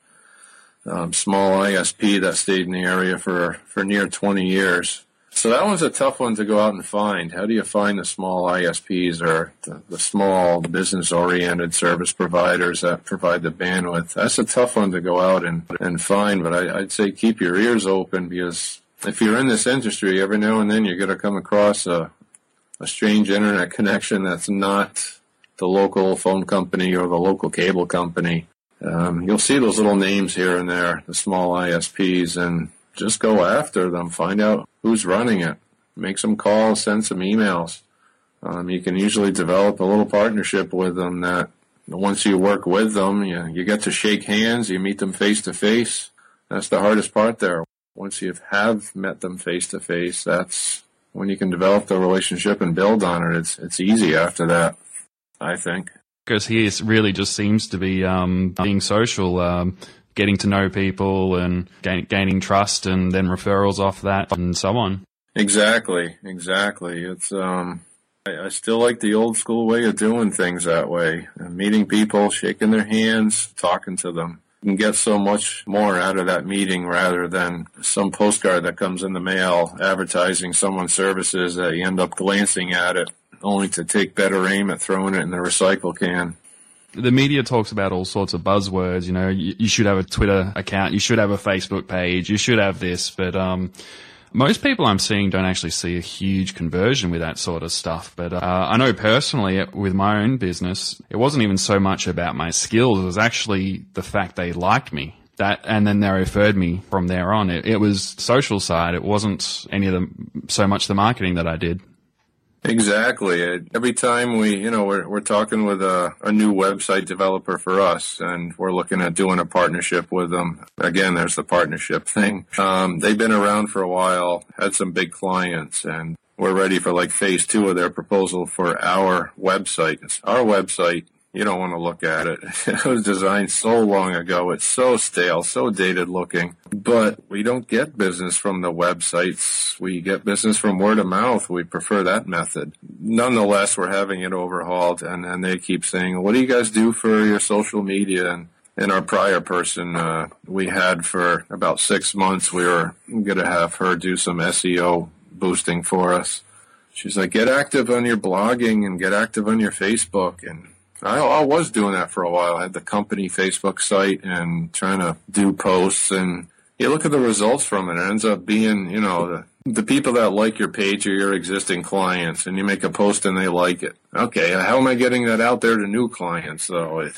um, small ISP that stayed in the area for, for near 20 years. So that one's a tough one to go out and find. How do you find the small ISPs or the, the small business oriented service providers that provide the bandwidth? That's a tough one to go out and, and find, but I, I'd say keep your ears open because if you're in this industry, every now and then you're going to come across a, a strange internet connection that's not the local phone company or the local cable company. Um, you'll see those little names here and there, the small ISPs, and just go after them. Find out who's running it. Make some calls, send some emails. Um, you can usually develop a little partnership with them that once you work with them, you, you get to shake hands, you meet them face to face. That's the hardest part there. Once you have met them face to face, that's when you can develop the relationship and build on it. It's, it's easy after that. I think. Because he really just seems to be um, being social, um, getting to know people and gain, gaining trust, and then referrals off that, and so on. Exactly, exactly. It's um, I, I still like the old school way of doing things that way. Uh, meeting people, shaking their hands, talking to them. You can get so much more out of that meeting rather than some postcard that comes in the mail advertising someone's services that you end up glancing at it only to take better aim at throwing it in the recycle can. The media talks about all sorts of buzzwords. You know, you, you should have a Twitter account, you should have a Facebook page, you should have this, but um, most people I'm seeing don't actually see a huge conversion with that sort of stuff. But uh, I know personally with my own business, it wasn't even so much about my skills. It was actually the fact they liked me. That, and then they referred me from there on. It, it was social side. It wasn't any of the, so much the marketing that I did. Exactly. Every time we, you know, we're, we're talking with a, a new website developer for us and we're looking at doing a partnership with them. Again, there's the partnership thing. Um, they've been around for a while, had some big clients and we're ready for like phase two of their proposal for our website. Our website you don't want to look at it. It was designed so long ago. It's so stale, so dated looking. But we don't get business from the websites. We get business from word of mouth. We prefer that method. Nonetheless, we're having it overhauled and, and they keep saying, what do you guys do for your social media? And in our prior person, uh, we had for about six months, we were going to have her do some SEO boosting for us. She's like, get active on your blogging and get active on your Facebook and I, I, was doing that for a while. I had the company Facebook site and trying to do posts and you look at the results from it. It ends up being, you know, the, the people that like your page are your existing clients and you make a post and they like it. Okay. How am I getting that out there to new clients? So it,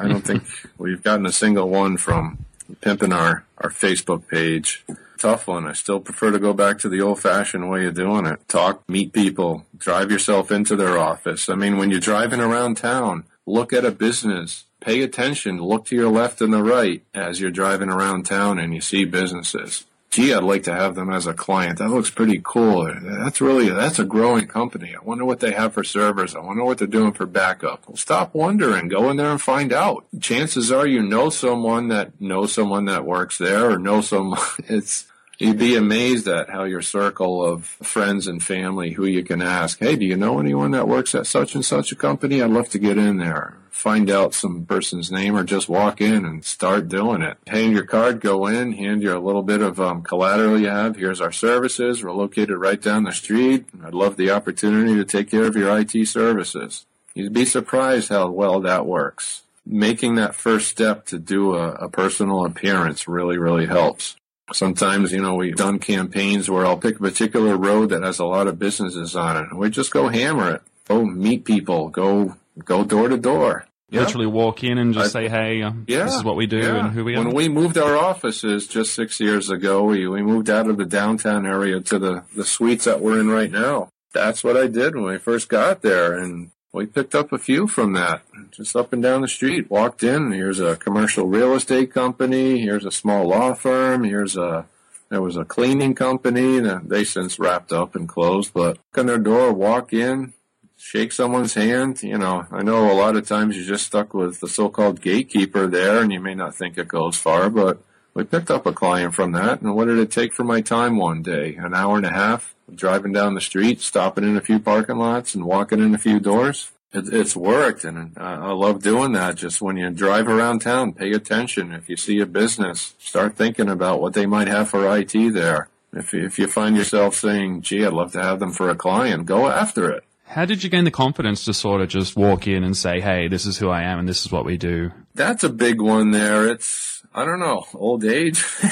I don't think we've gotten a single one from pimping our, our Facebook page tough one. I still prefer to go back to the old fashioned way of doing it. Talk, meet people, drive yourself into their office. I mean, when you're driving around town, look at a business, pay attention, look to your left and the right as you're driving around town and you see businesses. Gee, I'd like to have them as a client. That looks pretty cool. That's really, that's a growing company. I wonder what they have for servers. I wonder what they're doing for backup. Well, stop wondering. Go in there and find out. Chances are you know someone that knows someone that works there or know someone. It's, You'd be amazed at how your circle of friends and family who you can ask, hey, do you know anyone that works at such and such a company? I'd love to get in there. Find out some person's name or just walk in and start doing it. Hand your card, go in, hand you a little bit of um, collateral you have. Here's our services. We're located right down the street. I'd love the opportunity to take care of your IT services. You'd be surprised how well that works. Making that first step to do a, a personal appearance really, really helps. Sometimes, you know, we've done campaigns where I'll pick a particular road that has a lot of businesses on it. And we just go hammer it. Go meet people. Go, go door to door. Literally walk in and just I, say, hey, um, yeah, this is what we do yeah. and who we are. When we moved our offices just six years ago, we, we moved out of the downtown area to the, the suites that we're in right now. That's what I did when we first got there. And we picked up a few from that just up and down the street. Walked in. Here's a commercial real estate company. Here's a small law firm. Here's a there was a cleaning company. They since wrapped up and closed. But on their door, walk in, shake someone's hand. You know, I know a lot of times you're just stuck with the so-called gatekeeper there, and you may not think it goes far, but we picked up a client from that. And what did it take for my time one day? An hour and a half driving down the street, stopping in a few parking lots and walking in a few doors. it, it's worked, and I, I love doing that. Just when you drive around town, pay attention. If you see a business, start thinking about what they might have for IT there. If if you find yourself saying, "Gee, I'd love to have them for a client," go after it. How did you gain the confidence to sort of just walk in and say, "Hey, this is who I am, and this is what we do"? That's a big one. There, it's I don't know, old age.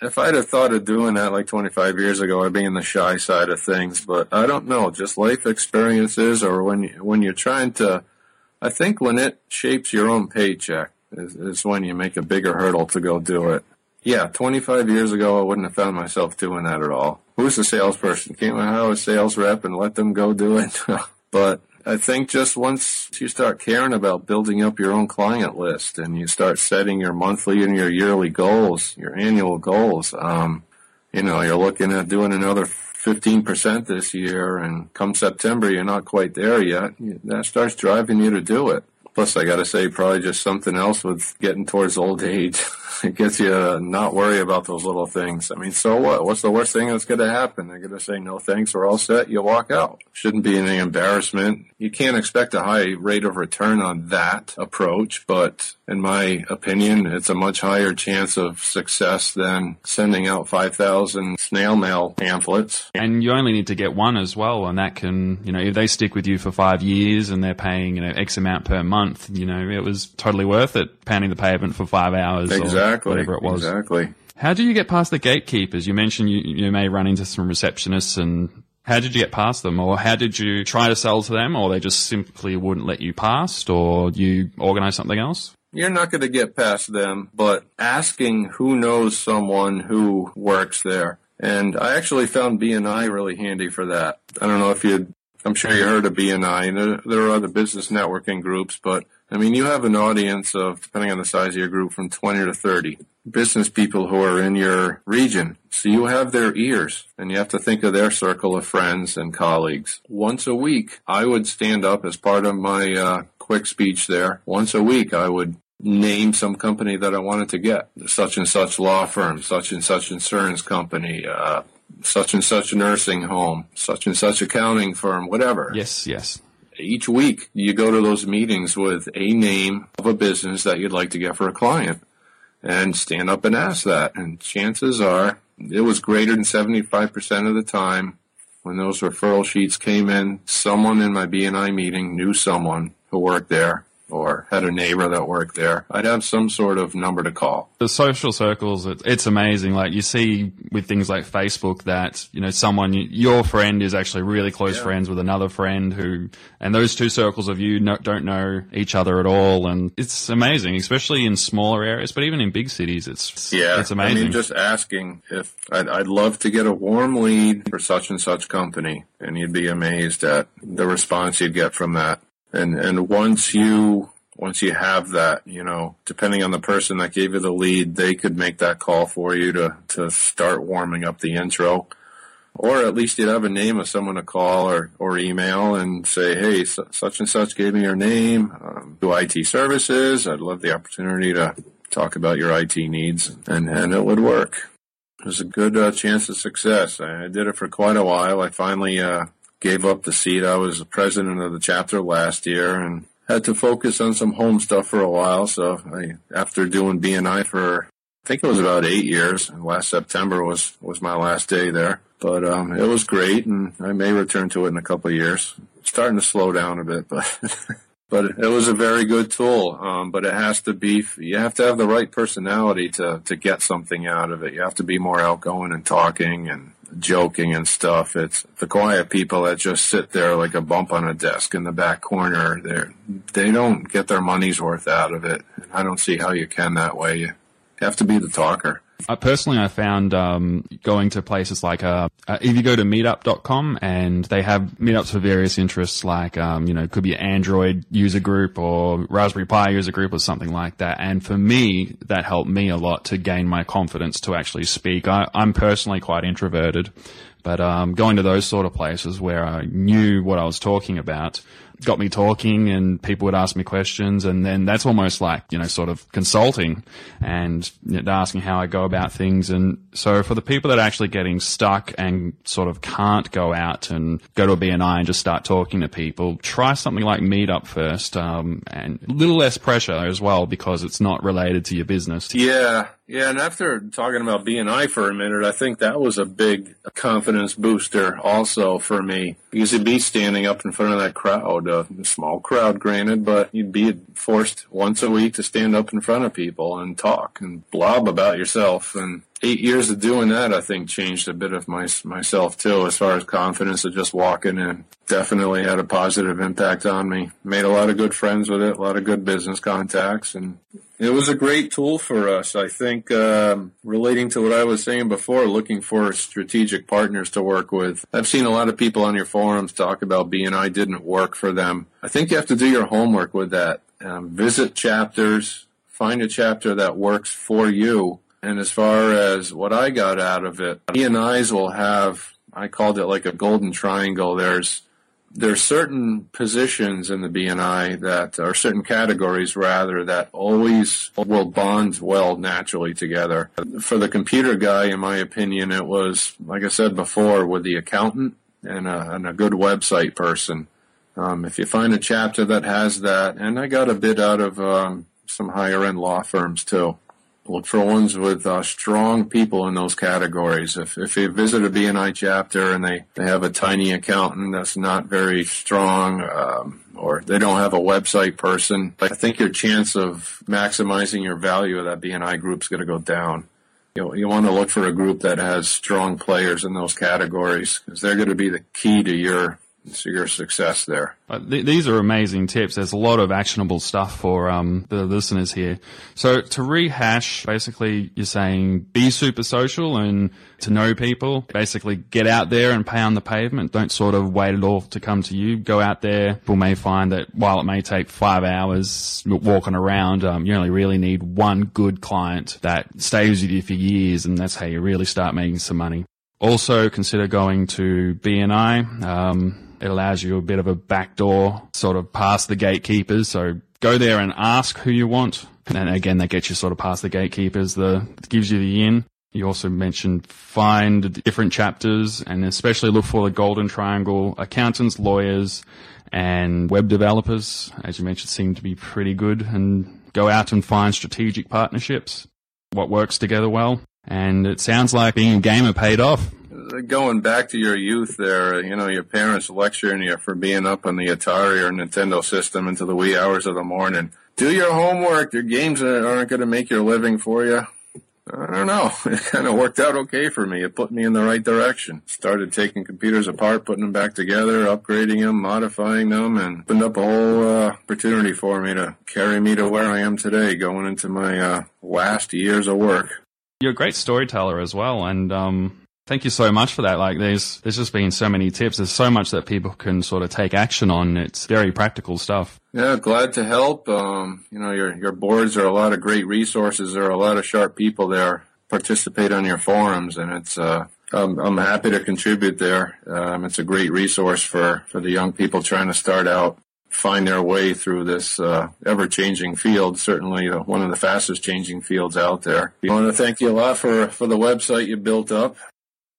if I'd have thought of doing that like 25 years ago, I'd be in the shy side of things. But I don't know, just life experiences, or when you, when you're trying to, I think when it shapes your own paycheck is, is when you make a bigger hurdle to go do it. Yeah, 25 years ago, I wouldn't have found myself doing that at all. Who's the salesperson? Can't I hire a sales rep and let them go do it? but I think just once you start caring about building up your own client list and you start setting your monthly and your yearly goals, your annual goals, um, you know, you're looking at doing another 15% this year and come September, you're not quite there yet. That starts driving you to do it. Plus, I got to say, probably just something else with getting towards old age. it gets you to not worry about those little things. I mean, so what? What's the worst thing that's going to happen? They're going to say, no thanks, we're all set. You walk out. Shouldn't be any embarrassment. You can't expect a high rate of return on that approach, but in my opinion, it's a much higher chance of success than sending out 5,000 snail mail pamphlets. And you only need to get one as well, and that can, you know, if they stick with you for five years and they're paying, you know, X amount per month, you know, it was totally worth it pounding the pavement for five hours exactly, or whatever it was. Exactly. How do you get past the gatekeepers? You mentioned you, you may run into some receptionists and how did you get past them or how did you try to sell to them or they just simply wouldn't let you past or you organize something else? You're not going to get past them, but asking who knows someone who works there. And I actually found BNI really handy for that. I don't know if you, I'm sure you heard of BNI. And there, there are other business networking groups, but I mean, you have an audience of, depending on the size of your group, from 20 to 30 business people who are in your region. So you have their ears and you have to think of their circle of friends and colleagues. Once a week, I would stand up as part of my uh, quick speech there. Once a week, I would name some company that I wanted to get. Such and such law firm, such and such insurance company, uh, such and such nursing home, such and such accounting firm, whatever. Yes, yes. Each week, you go to those meetings with a name of a business that you'd like to get for a client and stand up and ask that. And chances are it was greater than 75% of the time when those referral sheets came in, someone in my BNI meeting knew someone who worked there or had a neighbor that worked there, I'd have some sort of number to call. The social circles, it's amazing. Like you see with things like Facebook that, you know, someone, your friend is actually really close yeah. friends with another friend who, and those two circles of you don't know each other at all. And it's amazing, especially in smaller areas, but even in big cities, it's, yeah, it's amazing. I mean, just asking if I'd, I'd love to get a warm lead for such and such company and you'd be amazed at the response you'd get from that and and once you once you have that, you know, depending on the person that gave you the lead, they could make that call for you to to start warming up the intro. Or at least you'd have a name of someone to call or, or email and say, hey, such and such gave me your name. Um, do IT services. I'd love the opportunity to talk about your IT needs, and, and it would work. It was a good uh, chance of success. I, I, did it for quite a while. I finally uh, gave up the seat. I was the president of the chapter last year and had to focus on some home stuff for a while. So I, after doing BNI for, I think it was about eight years, last September was, was my last day there. But um, it was great, and I may return to it in a couple of years. It's starting to slow down a bit, but but it was a very good tool. Um, but it has to be, you have to have the right personality to to get something out of it. You have to be more outgoing and talking and joking and stuff. It's the quiet people that just sit there like a bump on a desk in the back corner. They they don't get their money's worth out of it. I don't see how you can that way. You have to be the talker. Uh, personally, I found um, going to places like uh, uh, if you go to meetup.com and they have meetups for various interests, like um, you know, could be Android user group or Raspberry Pi user group or something like that. And for me, that helped me a lot to gain my confidence to actually speak. I, I'm personally quite introverted, But um, going to those sort of places where I knew what I was talking about got me talking and people would ask me questions and then that's almost like, you know, sort of consulting and you know, asking how I go about things. And so for the people that are actually getting stuck and sort of can't go out and go to a BNI and just start talking to people, try something like Meetup first, um, and a little less pressure as well because it's not related to your business. Yeah. Yeah, and after talking about BNI for a minute, I think that was a big confidence booster also for me because you'd be standing up in front of that crowd, a small crowd, granted, but you'd be forced once a week to stand up in front of people and talk and blob about yourself. And eight years of doing that, I think, changed a bit of my myself too, as far as confidence of just walking in. Definitely had a positive impact on me. Made a lot of good friends with it, a lot of good business contacts, and it was a great tool for us. I think, um, relating to what I was saying before, looking for strategic partners to work with. I've seen a lot of people on your forums talk about BNI didn't work for them. I think you have to do your homework with that. Um, visit chapters, find a chapter that works for you. And as far as what I got out of it, BNIs will have, I called it like a golden triangle. There's there's certain positions in the BNI that are certain categories rather that always will bond well naturally together. For the computer guy, in my opinion, it was, like I said before, with the accountant and a, and a good website person. Um, if you find a chapter that has that, and I got a bit out of um, some higher end law firms too look for ones with uh, strong people in those categories. If if you visit a BNI chapter and they, they have a tiny accountant that's not very strong, um, or they don't have a website person, I think your chance of maximizing your value of that BNI group is going to go down. You know, you want to look for a group that has strong players in those categories because they're going to be the key to your to your success there. Th- these are amazing tips. There's a lot of actionable stuff for um, the listeners here. So to rehash, basically, you're saying be super social and to know people. Basically, get out there and pay on the pavement. Don't sort of wait it all to come to you. Go out there. People may find that while it may take five hours walking around, um, you only really need one good client that stays with you for years, and that's how you really start making some money. Also, consider going to BNI. Um, it allows you a bit of a backdoor sort of past the gatekeepers. So go there and ask who you want. And again, that gets you sort of past the gatekeepers, the gives you the in. You also mentioned find different chapters and especially look for the golden triangle accountants, lawyers, and web developers. As you mentioned, seem to be pretty good and go out and find strategic partnerships. What works together well. And it sounds like being a gamer paid off going back to your youth there, you know, your parents lecturing you for being up on the Atari or Nintendo system into the wee hours of the morning. Do your homework. Your games aren't going to make your living for you. I don't know. It kind of worked out okay for me. It put me in the right direction. Started taking computers apart, putting them back together, upgrading them, modifying them, and opened up a whole uh, opportunity for me to carry me to where I am today, going into my uh, last years of work. You're a great storyteller as well, and um, Thank you so much for that. Like there's, there's just been so many tips. There's so much that people can sort of take action on. It's very practical stuff. Yeah, glad to help. Um, you know, your, your boards are a lot of great resources. There are a lot of sharp people there participate on your forums and it's, uh, I'm, I'm happy to contribute there. Um, it's a great resource for, for the young people trying to start out find their way through this uh, ever-changing field. Certainly, uh, one of the fastest changing fields out there. I want to thank you a lot for for the website you built up.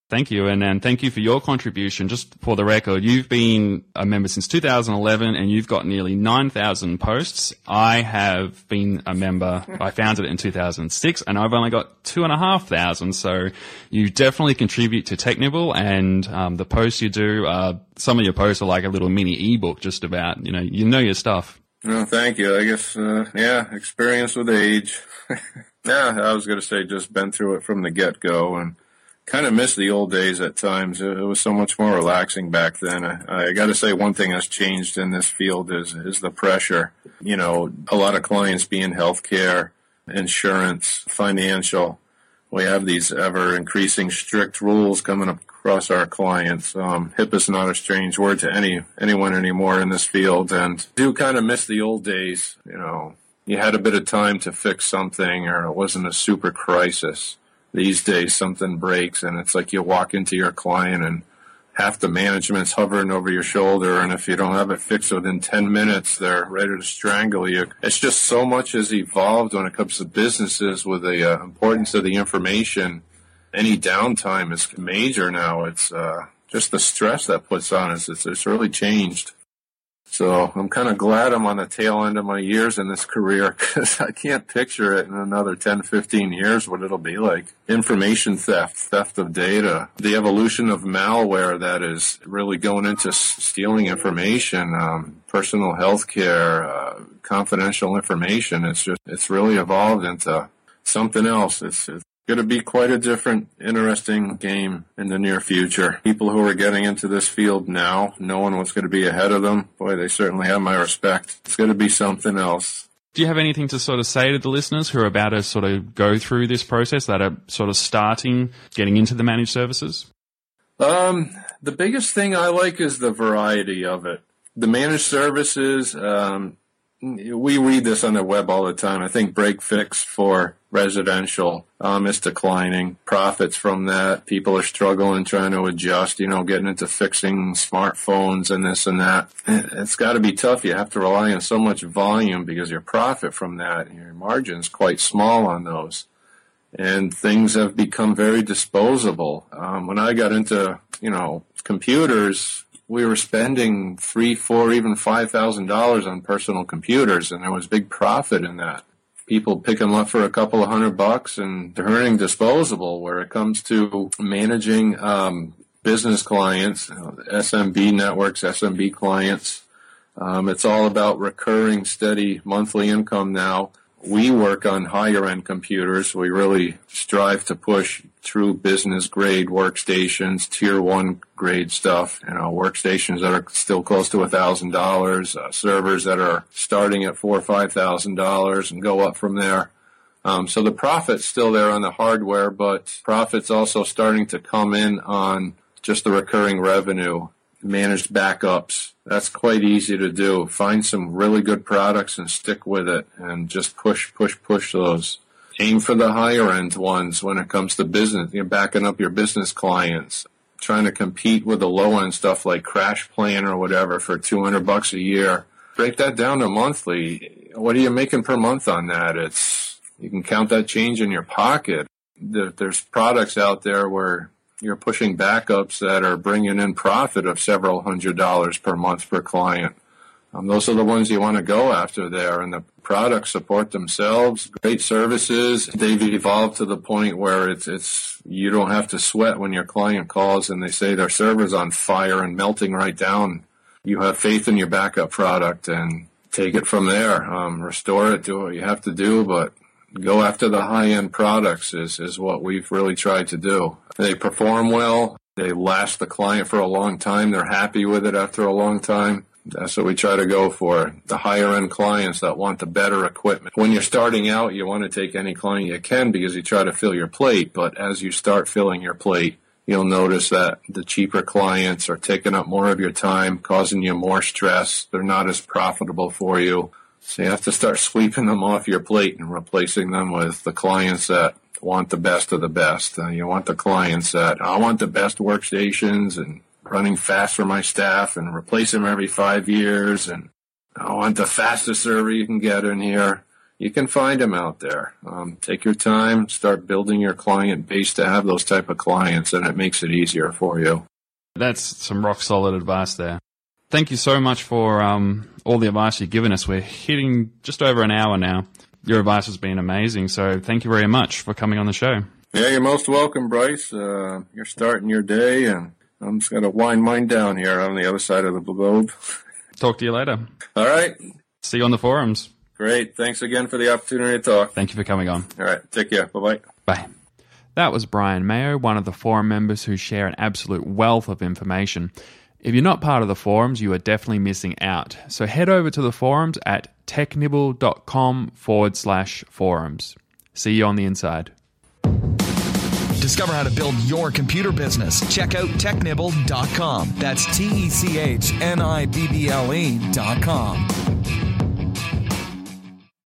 Thank you, and, and thank you for your contribution. Just for the record, you've been a member since 2011, and you've got nearly 9,000 posts. I have been a member. I founded it in 2006, and I've only got two and a half thousand. So you definitely contribute to Technibble, and um, the posts you do, uh, some of your posts are like a little mini ebook, just about you know you know your stuff. No, thank you. I guess uh, yeah, experience with age. yeah, I was going to say just been through it from the get go, and kind of miss the old days at times. It, was so much more relaxing back then. I, I got to say one thing that's changed in this field is is the pressure. You know, a lot of clients being healthcare, insurance, financial. We have these ever increasing strict rules coming across our clients. Um, is not a strange word to any anyone anymore in this field, and do kind of miss the old days. You know, you had a bit of time to fix something, or it wasn't a super crisis these days something breaks and it's like you walk into your client and half the management's hovering over your shoulder and if you don't have it fixed within 10 minutes they're ready to strangle you. It's just so much has evolved when it comes to businesses with the uh, importance of the information. Any downtime is major now. It's uh, just the stress that puts on us. It's, it's really changed so I'm kind of glad I'm on the tail end of my years in this career because I can't picture it in another 10, 15 years what it'll be like. Information theft, theft of data, the evolution of malware that is really going into stealing information, um, personal health care, uh, confidential information. It's just, it's really evolved into something else. It's, it's going to be quite a different, interesting game in the near future. People who are getting into this field now, knowing what's going to be ahead of them, boy, they certainly have my respect. It's going to be something else. Do you have anything to sort of say to the listeners who are about to sort of go through this process that are sort of starting getting into the managed services? Um, the biggest thing I like is the variety of it. The managed services, um, we read this on the web all the time. I think break fix for residential um, is declining. Profits from that. People are struggling trying to adjust, you know, getting into fixing smartphones and this and that. It's got to be tough. You have to rely on so much volume because your profit from that, your margin's quite small on those. And things have become very disposable. Um, when I got into, you know, computers, we were spending three, four, even five thousand dollars on personal computers, and there was big profit in that. People pick them up for a couple of hundred bucks, and they're earning disposable. Where it comes to managing um, business clients, SMB networks, SMB clients, um, it's all about recurring, steady monthly income now we work on higher end computers. We really strive to push through business grade workstations, tier one grade stuff, you know, workstations that are still close to a thousand dollars, uh, servers that are starting at four or five thousand dollars and go up from there. Um, so the profit's still there on the hardware, but profit's also starting to come in on just the recurring revenue managed backups. That's quite easy to do. Find some really good products and stick with it and just push, push, push those. Aim for the higher end ones when it comes to business. You're backing up your business clients. Trying to compete with the low end stuff like CrashPlan or whatever for 200 bucks a year. Break that down to monthly. What are you making per month on that? It's, you can count that change in your pocket. There's products out there where you're pushing backups that are bringing in profit of several hundred dollars per month per client. Um, those are the ones you want to go after there, and the products support themselves. Great services. They've evolved to the point where it's it's you don't have to sweat when your client calls and they say their server's on fire and melting right down. You have faith in your backup product and take it from there. Um, restore it, do what you have to do, but go after the high end products is, is what we've really tried to do. They perform well. They last the client for a long time. They're happy with it after a long time. That's what we try to go for. The higher end clients that want the better equipment. When you're starting out, you want to take any client you can because you try to fill your plate. But as you start filling your plate, you'll notice that the cheaper clients are taking up more of your time, causing you more stress. They're not as profitable for you. So you have to start sweeping them off your plate and replacing them with the clients that want the best of the best. Uh, you want the clients that I want the best workstations and running fast for my staff and replace them every five years. And I want the fastest server you can get in here. You can find them out there. Um, take your time, start building your client base to have those type of clients, and it makes it easier for you. That's some rock solid advice there. Thank you so much for um, all the advice you've given us. We're hitting just over an hour now. Your advice has been amazing. So thank you very much for coming on the show. Yeah, you're most welcome, Bryce. Uh, you're starting your day, and I'm just going to wind mine down here on the other side of the globe. Talk to you later. All right. See you on the forums. Great. Thanks again for the opportunity to talk. Thank you for coming on. All right. Take care. Bye-bye. Bye. That was Brian Mayo, one of the forum members who share an absolute wealth of information. If you're not part of the forums, you are definitely missing out. So head over to the forums at technibble.com forward slash forums. See you on the inside. Discover how to build your computer business. Check out technibble.com. That's T E C H N I B B L E.com.